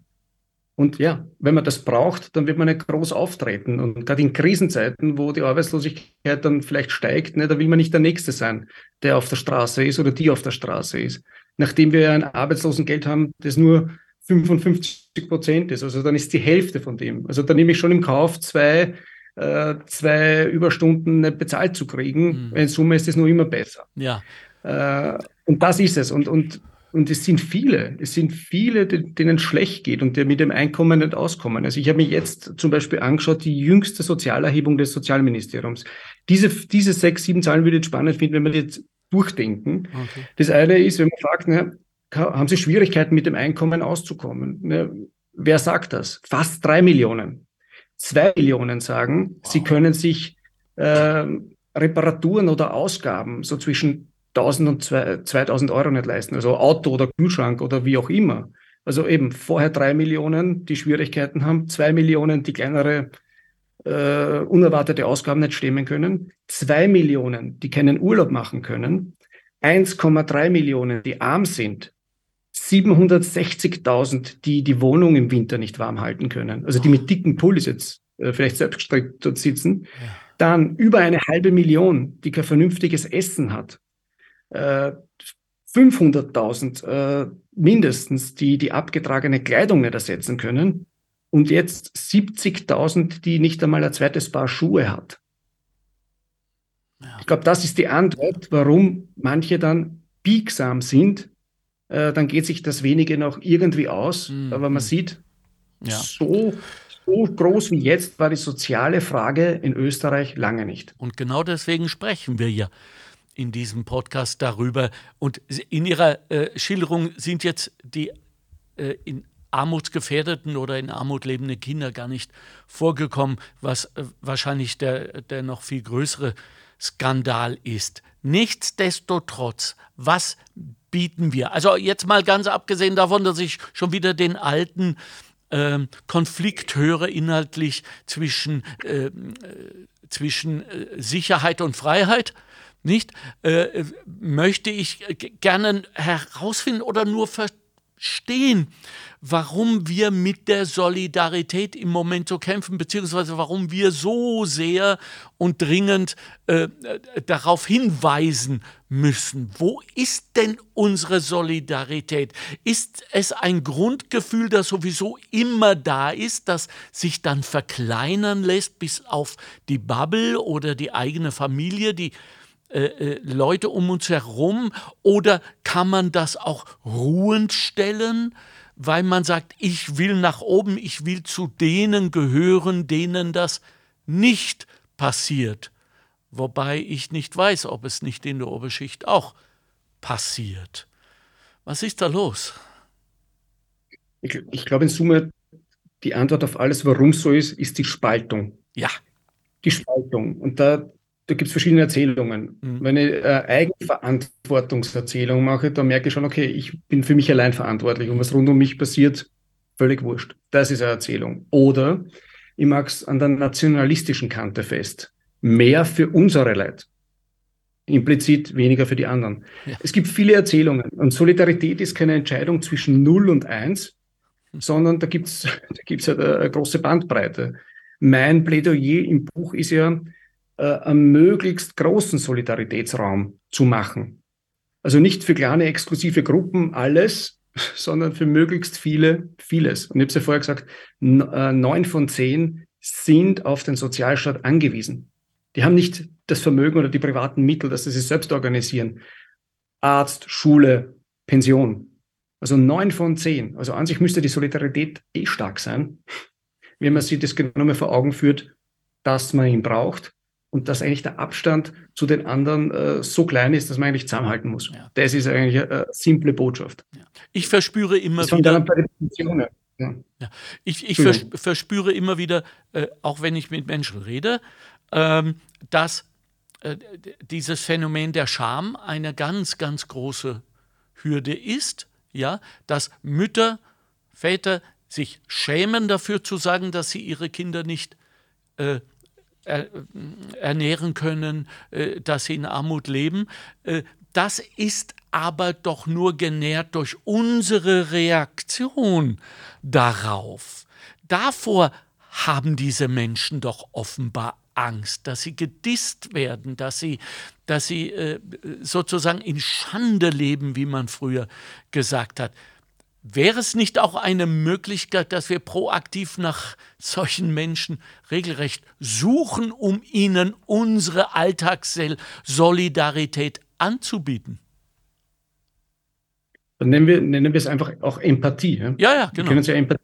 Und ja, wenn man das braucht, dann wird man nicht groß auftreten. Und gerade in Krisenzeiten, wo die Arbeitslosigkeit dann vielleicht steigt, ne, da will man nicht der Nächste sein, der auf der Straße ist oder die auf der Straße ist. Nachdem wir ein Arbeitslosengeld haben, das nur 55 Prozent ist, also dann ist die Hälfte von dem. Also da nehme ich schon im Kauf, zwei, äh, zwei Überstunden nicht bezahlt zu kriegen. Mhm. In Summe ist es nur immer besser. Ja. Äh, und das ist es. Und, und und es sind viele, es sind viele, denen es schlecht geht und die mit dem Einkommen nicht auskommen. Also ich habe mir jetzt zum Beispiel angeschaut, die jüngste Sozialerhebung des Sozialministeriums. Diese, diese sechs, sieben Zahlen würde ich spannend finden, wenn wir die jetzt durchdenken. Okay. Das eine ist, wenn man fragt, ne, haben Sie Schwierigkeiten mit dem Einkommen auszukommen? Ne, wer sagt das? Fast drei Millionen. Zwei Millionen sagen, wow. sie können sich äh, Reparaturen oder Ausgaben so zwischen 1000 und 2000 Euro nicht leisten, also Auto oder Kühlschrank oder wie auch immer. Also eben vorher drei Millionen, die Schwierigkeiten haben, zwei Millionen, die kleinere äh, unerwartete Ausgaben nicht stemmen können, zwei Millionen, die keinen Urlaub machen können, 1,3 Millionen, die arm sind, 760.000, die die Wohnung im Winter nicht warm halten können, also die mit dicken Pullis jetzt äh, vielleicht selbstgestrickt dort sitzen, ja. dann über eine halbe Million, die kein vernünftiges Essen hat, 500.000 äh, mindestens, die die abgetragene Kleidung nicht ersetzen können und jetzt 70.000, die nicht einmal ein zweites Paar Schuhe hat. Ja. Ich glaube, das ist die Antwort, warum manche dann biegsam sind. Äh, dann geht sich das wenige noch irgendwie aus, mhm. aber man sieht, ja. so, so groß wie jetzt war die soziale Frage in Österreich lange nicht. Und genau deswegen sprechen wir ja in diesem Podcast darüber. Und in Ihrer äh, Schilderung sind jetzt die äh, in armutsgefährdeten oder in Armut lebenden Kinder gar nicht vorgekommen, was äh, wahrscheinlich der, der noch viel größere Skandal ist. Nichtsdestotrotz, was bieten wir? Also jetzt mal ganz abgesehen davon, dass ich schon wieder den alten äh, Konflikt höre inhaltlich zwischen, äh, äh zwischen äh, Sicherheit und Freiheit nicht, äh, möchte ich gerne herausfinden oder nur verstehen, warum wir mit der Solidarität im Moment so kämpfen, beziehungsweise warum wir so sehr und dringend äh, darauf hinweisen müssen. Wo ist denn unsere Solidarität? Ist es ein Grundgefühl, das sowieso immer da ist, das sich dann verkleinern lässt bis auf die Bubble oder die eigene Familie, die äh, äh Leute um uns herum? Oder kann man das auch ruhend stellen? weil man sagt, ich will nach oben, ich will zu denen gehören, denen das nicht passiert. Wobei ich nicht weiß, ob es nicht in der Oberschicht auch passiert. Was ist da los? Ich, ich glaube in Summe, die Antwort auf alles, warum es so ist, ist die Spaltung. Ja. Die Spaltung. Und da da gibt es verschiedene Erzählungen. Mhm. Wenn ich äh, Eigenverantwortungserzählung mache, dann merke ich schon, okay, ich bin für mich allein verantwortlich und was rund um mich passiert, völlig wurscht. Das ist eine Erzählung. Oder ich mache es an der nationalistischen Kante fest. Mehr für unsere Leid. Implizit weniger für die anderen. Ja. Es gibt viele Erzählungen und Solidarität ist keine Entscheidung zwischen 0 und 1, sondern da gibt es da gibt's ja eine große Bandbreite. Mein Plädoyer im Buch ist ja, einen möglichst großen Solidaritätsraum zu machen. Also nicht für kleine exklusive Gruppen alles, sondern für möglichst viele vieles. Und ich habe es ja vorher gesagt, äh, neun von zehn sind auf den Sozialstaat angewiesen. Die haben nicht das Vermögen oder die privaten Mittel, dass sie sich selbst organisieren. Arzt, Schule, Pension. Also neun von zehn. Also an sich müsste die Solidarität eh stark sein, wenn man sich das genommen vor Augen führt, dass man ihn braucht und dass eigentlich der Abstand zu den anderen äh, so klein ist, dass man eigentlich zusammenhalten muss. Ja. Das ist eigentlich eine simple Botschaft. Ja. Ich verspüre immer das wieder. Bei den ja. ja. Ich, ich vers verspüre immer wieder, äh, auch wenn ich mit Menschen rede, ähm, dass äh, dieses Phänomen der Scham eine ganz, ganz große Hürde ist, ja, dass Mütter, Väter sich schämen dafür zu sagen, dass sie ihre Kinder nicht äh, ernähren können, äh, dass sie in Armut leben. Äh, das ist aber doch nur genährt durch unsere Reaktion darauf. Davor haben diese Menschen doch offenbar Angst, dass sie gedisst werden, dass sie, dass sie äh, sozusagen in Schande leben, wie man früher gesagt hat. Wäre es nicht auch eine Möglichkeit, dass wir proaktiv nach solchen Menschen regelrecht suchen, um ihnen unsere Alltagssolidarität anzubieten? Dann nennen wir, nennen wir es einfach auch Empathie. Ja, ja, ja genau. Wir können es ja Empathie,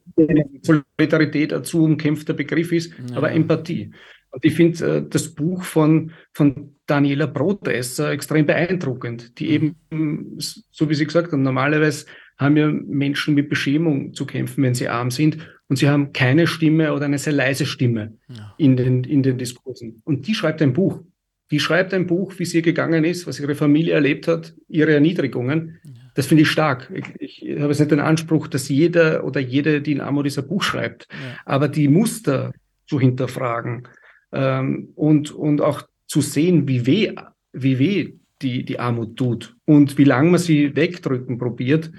Solidarität dazu umkämpfter Begriff ist, ja. aber Empathie. Und ich finde äh, das Buch von, von Daniela Brotesser extrem beeindruckend, die mhm. eben, so wie Sie gesagt haben, normalerweise haben ja Menschen mit Beschämung zu kämpfen, wenn sie arm sind. Und sie haben keine Stimme oder eine sehr leise Stimme ja. in, den, in den Diskursen. Und die schreibt ein Buch. Die schreibt ein Buch, wie es ihr gegangen ist, was ihre Familie erlebt hat, ihre Erniedrigungen. Ja. Das finde ich stark. Ich, ich habe jetzt nicht den Anspruch, dass jeder oder jede, die in Armut dieser Buch schreibt, ja. aber die Muster zu hinterfragen ähm, und, und auch zu sehen, wie weh, wie weh die, die Armut tut und wie lange man sie wegdrücken probiert,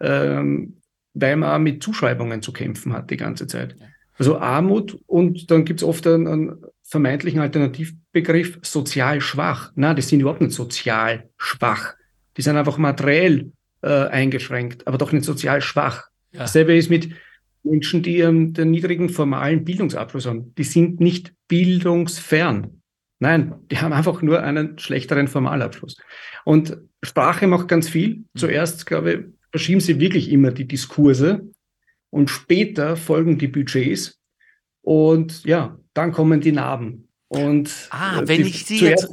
ähm, weil man mit Zuschreibungen zu kämpfen hat die ganze Zeit. Also Armut und dann gibt es oft einen, einen, vermeintlichen Alternativbegriff sozial schwach. Na, die sind überhaupt nicht sozial schwach. Die sind einfach materiell äh, eingeschränkt, aber doch nicht sozial schwach. Ja. Dasselbe ist mit Menschen, die ähm, den niedrigen formalen Bildungsabschluss haben. Die sind nicht bildungsfern. Nein, die haben einfach nur einen schlechteren Formalabschluss. Und Sprache macht ganz viel. Mhm. Zuerst, glaube ich, verschieben sie wirklich immer die Diskurse und später folgen die Budgets und ja, dann kommen die Narben. Und ah, äh, wenn die, ich Sie jetzt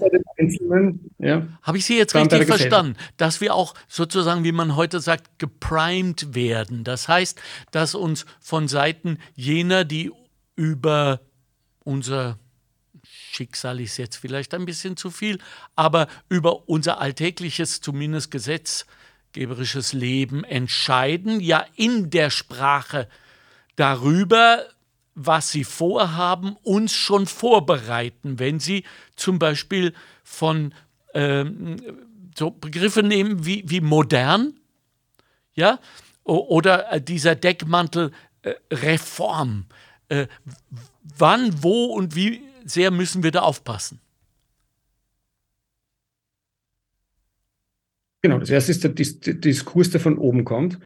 ja, habe ich Sie jetzt richtig verstanden, dass wir auch sozusagen, wie man heute sagt, geprimed werden. Das heißt, dass uns von Seiten jener, die über unser Schicksal ist jetzt vielleicht ein bisschen zu viel, aber über unser alltägliches, zumindest Gesetz, geberisches Leben entscheiden, ja in der Sprache darüber, was sie vorhaben, uns schon vorbereiten, wenn sie zum Beispiel von ähm, so Begriffe nehmen wie, wie modern, ja, oder äh, dieser Deckmantel äh, Reform. Äh, wann, wo und wie sehr müssen wir da aufpassen? Genau, das erste ist der, Dis Diskurs, der von oben kommt.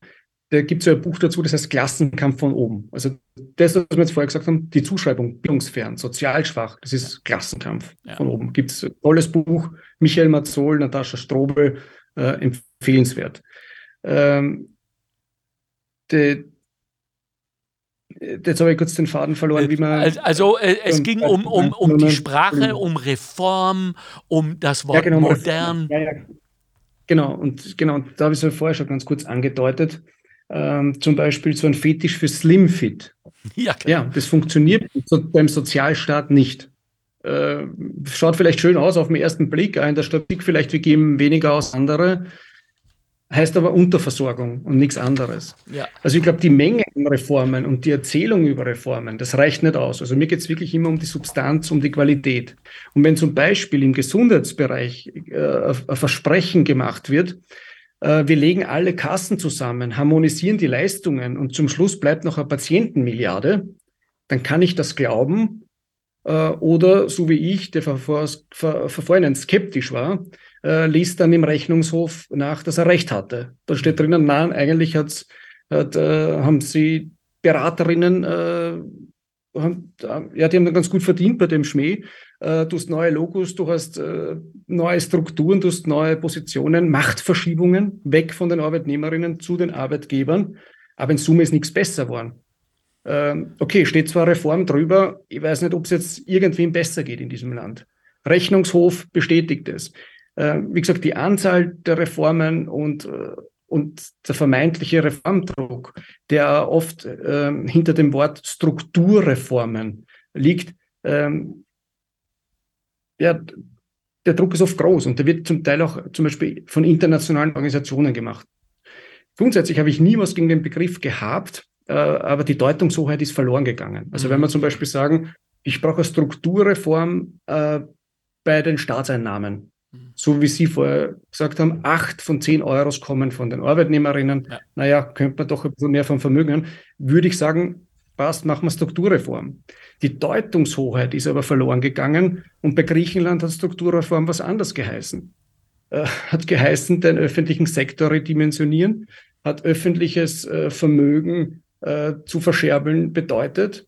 Da gibt es ja ein Buch dazu, das heißt Klassenkampf von oben. Also das, was wir jetzt vorher gesagt haben, die Zuschreibung, bildungsfern, sozial schwach, das ist Klassenkampf ja. von oben. Gibt es ein tolles Buch, Michael Mazzol, Natascha Strobel, äh, empfehlenswert. Ähm, die, Jetzt habe ich kurz den Faden verloren, wie man. Also, also äh, es ging um, um, um die Sprache, um Reform, um das Wort ja, genau, modern. Ja, ja. Genau, und genau, da habe ich es ja vorher schon ganz kurz angedeutet. Ähm, zum Beispiel so ein Fetisch für Slimfit. Ja, genau. ja, das funktioniert beim Sozialstaat nicht. Äh, schaut vielleicht schön aus auf den ersten Blick, in der Statistik vielleicht, wir geben weniger aus andere heißt aber Unterversorgung und nichts anderes. Ja. Also ich glaube, die Menge an Reformen und die Erzählung über Reformen, das reicht nicht aus. Also mir geht es wirklich immer um die Substanz, um die Qualität. Und wenn zum Beispiel im Gesundheitsbereich äh, ein Versprechen gemacht wird, äh, wir legen alle Kassen zusammen, harmonisieren die Leistungen und zum Schluss bleibt noch eine Patientenmilliarde, dann kann ich das glauben. Äh, oder so wie ich, der vor, vor, vor, vor vorhin skeptisch war, äh, liest dann im Rechnungshof nach, dass er recht hatte. Da steht drinnen, nein, eigentlich hat's, hat, äh, haben sie Beraterinnen, äh, haben, ja, die haben ganz gut verdient bei dem Schmäh. Äh, du hast neue Logos, du hast äh, neue Strukturen, du hast neue Positionen, Machtverschiebungen weg von den Arbeitnehmerinnen zu den Arbeitgebern. Aber in Summe ist nichts besser geworden. Ähm, okay, steht zwar Reform drüber, ich weiß nicht, ob es jetzt irgendwem besser geht in diesem Land. Rechnungshof bestätigt es. Äh, wie gesagt, die Anzahl der Reformen und, äh, und der vermeintliche Reformdruck, der oft äh, hinter dem Wort Strukturreformen liegt, ähm, ja, der Druck ist oft groß und der wird zum Teil auch zum Beispiel von internationalen Organisationen gemacht. Grundsätzlich habe ich nie was gegen den Begriff gehabt, äh, aber die Deutungshoheit ist verloren gegangen. Also wenn wir zum Beispiel sagen, ich brauche eine Strukturreform äh, bei den Staatseinnahmen, so wie Sie vorher gesagt haben, acht von zehn Euros kommen von den Arbeitnehmerinnen. Ja. Naja, könnte man doch ein bisschen mehr vom Vermögen haben. Würde ich sagen, passt, machen wir Strukturreform. Die Deutungshoheit ist aber verloren gegangen und bei Griechenland hat Strukturreform was anderes geheißen. Äh, hat geheißen, den öffentlichen Sektor redimensionieren, hat öffentliches äh, Vermögen äh, zu verscherbeln bedeutet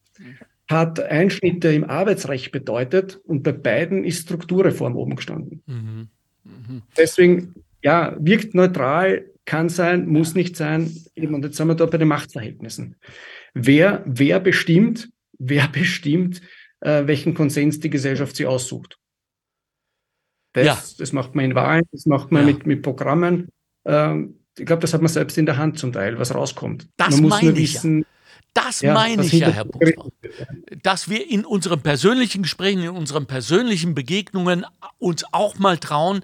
hat Einschnitte im Arbeitsrecht bedeutet und bei beiden ist Strukturreform oben gestanden. Mhm. Mhm. Deswegen, ja, wirkt neutral, kann sein, muss nicht sein. Und jetzt sind wir da bei den Machtverhältnissen. Wer, wer bestimmt, wer bestimmt, äh, welchen Konsens die Gesellschaft sie aussucht? Das, ja. das macht man in Wahlen, das macht man ja. mit, mit Programmen. Ähm, ich glaube, das hat man selbst in der Hand zum Teil, was rauskommt. Das man muss nur wissen, ja. Das ja, meine ich ja, Herr Buchmann. Dass wir in unseren persönlichen Gesprächen, in unseren persönlichen Begegnungen uns auch mal trauen,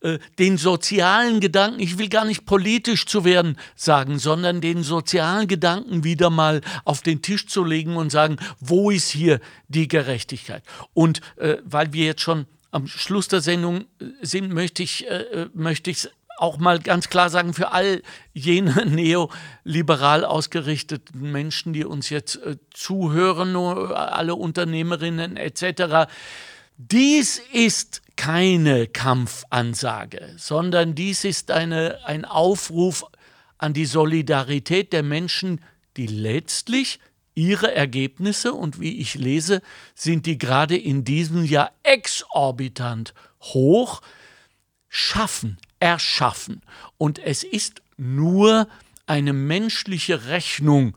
äh, den sozialen Gedanken, ich will gar nicht politisch zu werden sagen, sondern den sozialen Gedanken wieder mal auf den Tisch zu legen und sagen, wo ist hier die Gerechtigkeit? Und äh, weil wir jetzt schon am Schluss der Sendung äh, sind, möchte ich, äh, möchte ich auch mal ganz klar sagen, für all jene neoliberal ausgerichteten Menschen, die uns jetzt äh, zuhören, alle Unternehmerinnen etc., dies ist keine Kampfansage, sondern dies ist eine, ein Aufruf an die Solidarität der Menschen, die letztlich ihre Ergebnisse, und wie ich lese, sind die gerade in diesem Jahr exorbitant hoch, schaffen, erschaffen. Und es ist nur eine menschliche Rechnung,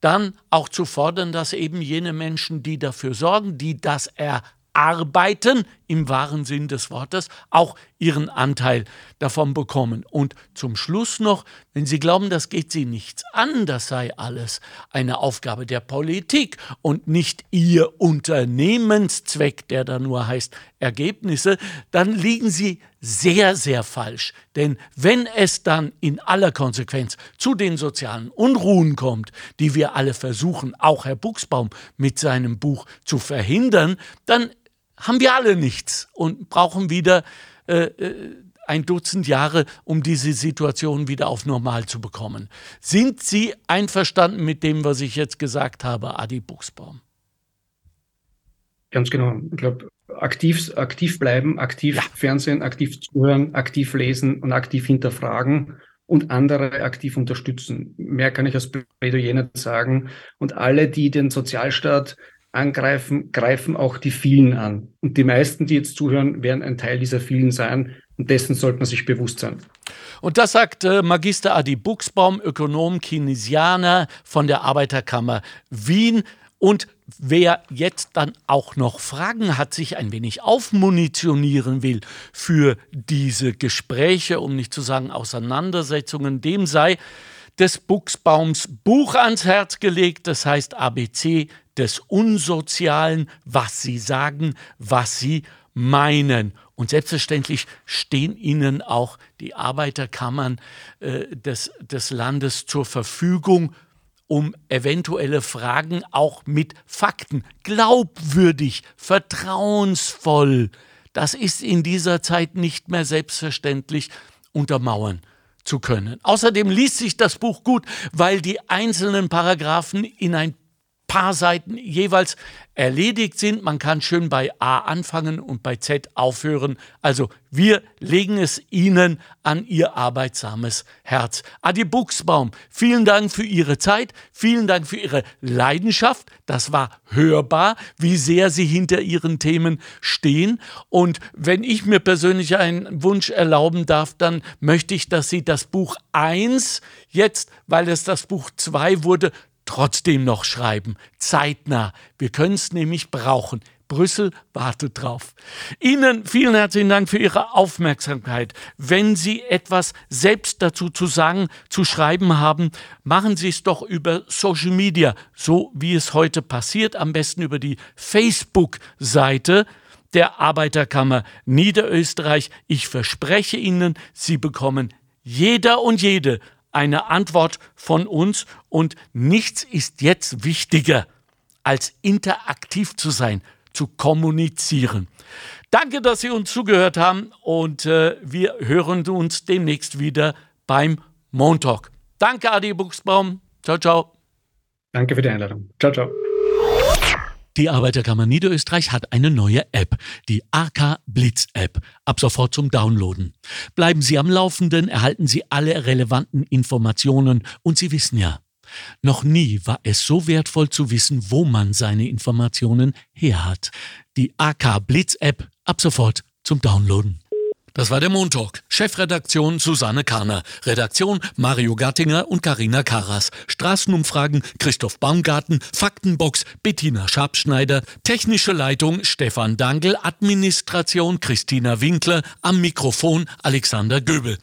dann auch zu fordern, dass eben jene Menschen, die dafür sorgen, die das erarbeiten, im wahren Sinn des Wortes, auch ihren Anteil davon bekommen. Und zum Schluss noch, wenn Sie glauben, das geht Sie nichts an, das sei alles eine Aufgabe der Politik und nicht Ihr Unternehmenszweck, der da nur heißt Ergebnisse, dann liegen Sie sehr, sehr falsch. Denn wenn es dann in aller Konsequenz zu den sozialen Unruhen kommt, die wir alle versuchen, auch Herr Buchsbaum mit seinem Buch zu verhindern, dann haben wir alle nichts und brauchen wieder äh, äh, ein Dutzend Jahre, um diese Situation wieder auf Normal zu bekommen. Sind Sie einverstanden mit dem, was ich jetzt gesagt habe, Adi Buchsbaum? Ganz genau. Ich glaube, aktiv, aktiv bleiben, aktiv ja. Fernsehen, aktiv zuhören, aktiv lesen und aktiv hinterfragen und andere aktiv unterstützen. Mehr kann ich als Plädoyer nicht sagen. Und alle, die den Sozialstaat angreifen, greifen auch die vielen an. Und die meisten, die jetzt zuhören, werden ein Teil dieser vielen sein. Und dessen sollte man sich bewusst sein. Und das sagt äh, Magister Adi Buchsbaum, Ökonom, Keynesianer von der Arbeiterkammer Wien. Und wer jetzt dann auch noch Fragen hat, sich ein wenig aufmunitionieren will für diese Gespräche, um nicht zu sagen Auseinandersetzungen, dem sei des Buchsbaums Buch ans Herz gelegt, das heißt ABC des Unsozialen, was sie sagen, was sie meinen. Und selbstverständlich stehen Ihnen auch die Arbeiterkammern äh, des, des Landes zur Verfügung, um eventuelle Fragen auch mit Fakten, glaubwürdig, vertrauensvoll, das ist in dieser Zeit nicht mehr selbstverständlich, untermauern zu können. Außerdem liest sich das Buch gut, weil die einzelnen Paragraphen in ein paar Seiten jeweils erledigt sind. Man kann schön bei A anfangen und bei Z aufhören. Also wir legen es Ihnen an Ihr arbeitsames Herz. Adi Buchsbaum, vielen Dank für Ihre Zeit, vielen Dank für Ihre Leidenschaft. Das war hörbar, wie sehr Sie hinter Ihren Themen stehen. Und wenn ich mir persönlich einen Wunsch erlauben darf, dann möchte ich, dass Sie das Buch 1 jetzt, weil es das Buch 2 wurde, trotzdem noch schreiben. Zeitnah. Wir können es nämlich brauchen. Brüssel wartet drauf. Ihnen vielen herzlichen Dank für Ihre Aufmerksamkeit. Wenn Sie etwas selbst dazu zu sagen, zu schreiben haben, machen Sie es doch über Social Media, so wie es heute passiert, am besten über die Facebook-Seite der Arbeiterkammer Niederösterreich. Ich verspreche Ihnen, Sie bekommen jeder und jede eine Antwort von uns und nichts ist jetzt wichtiger, als interaktiv zu sein, zu kommunizieren. Danke, dass Sie uns zugehört haben und äh, wir hören uns demnächst wieder beim Montalk. Danke, Adi Buchsbaum. Ciao, ciao. Danke für die Einladung. Ciao, ciao. Die Arbeiterkammer Niederösterreich hat eine neue App, die AK Blitz App, ab sofort zum Downloaden. Bleiben Sie am Laufenden, erhalten Sie alle relevanten Informationen und Sie wissen ja, noch nie war es so wertvoll zu wissen, wo man seine Informationen her hat. Die AK Blitz App ab sofort zum Downloaden. Das war der Montalk. Chefredaktion Susanne Kahner. Redaktion Mario Gattinger und Karina Karas. Straßenumfragen Christoph Baumgarten. Faktenbox Bettina Schabschneider. Technische Leitung Stefan Dangel. Administration Christina Winkler. Am Mikrofon Alexander Göbel.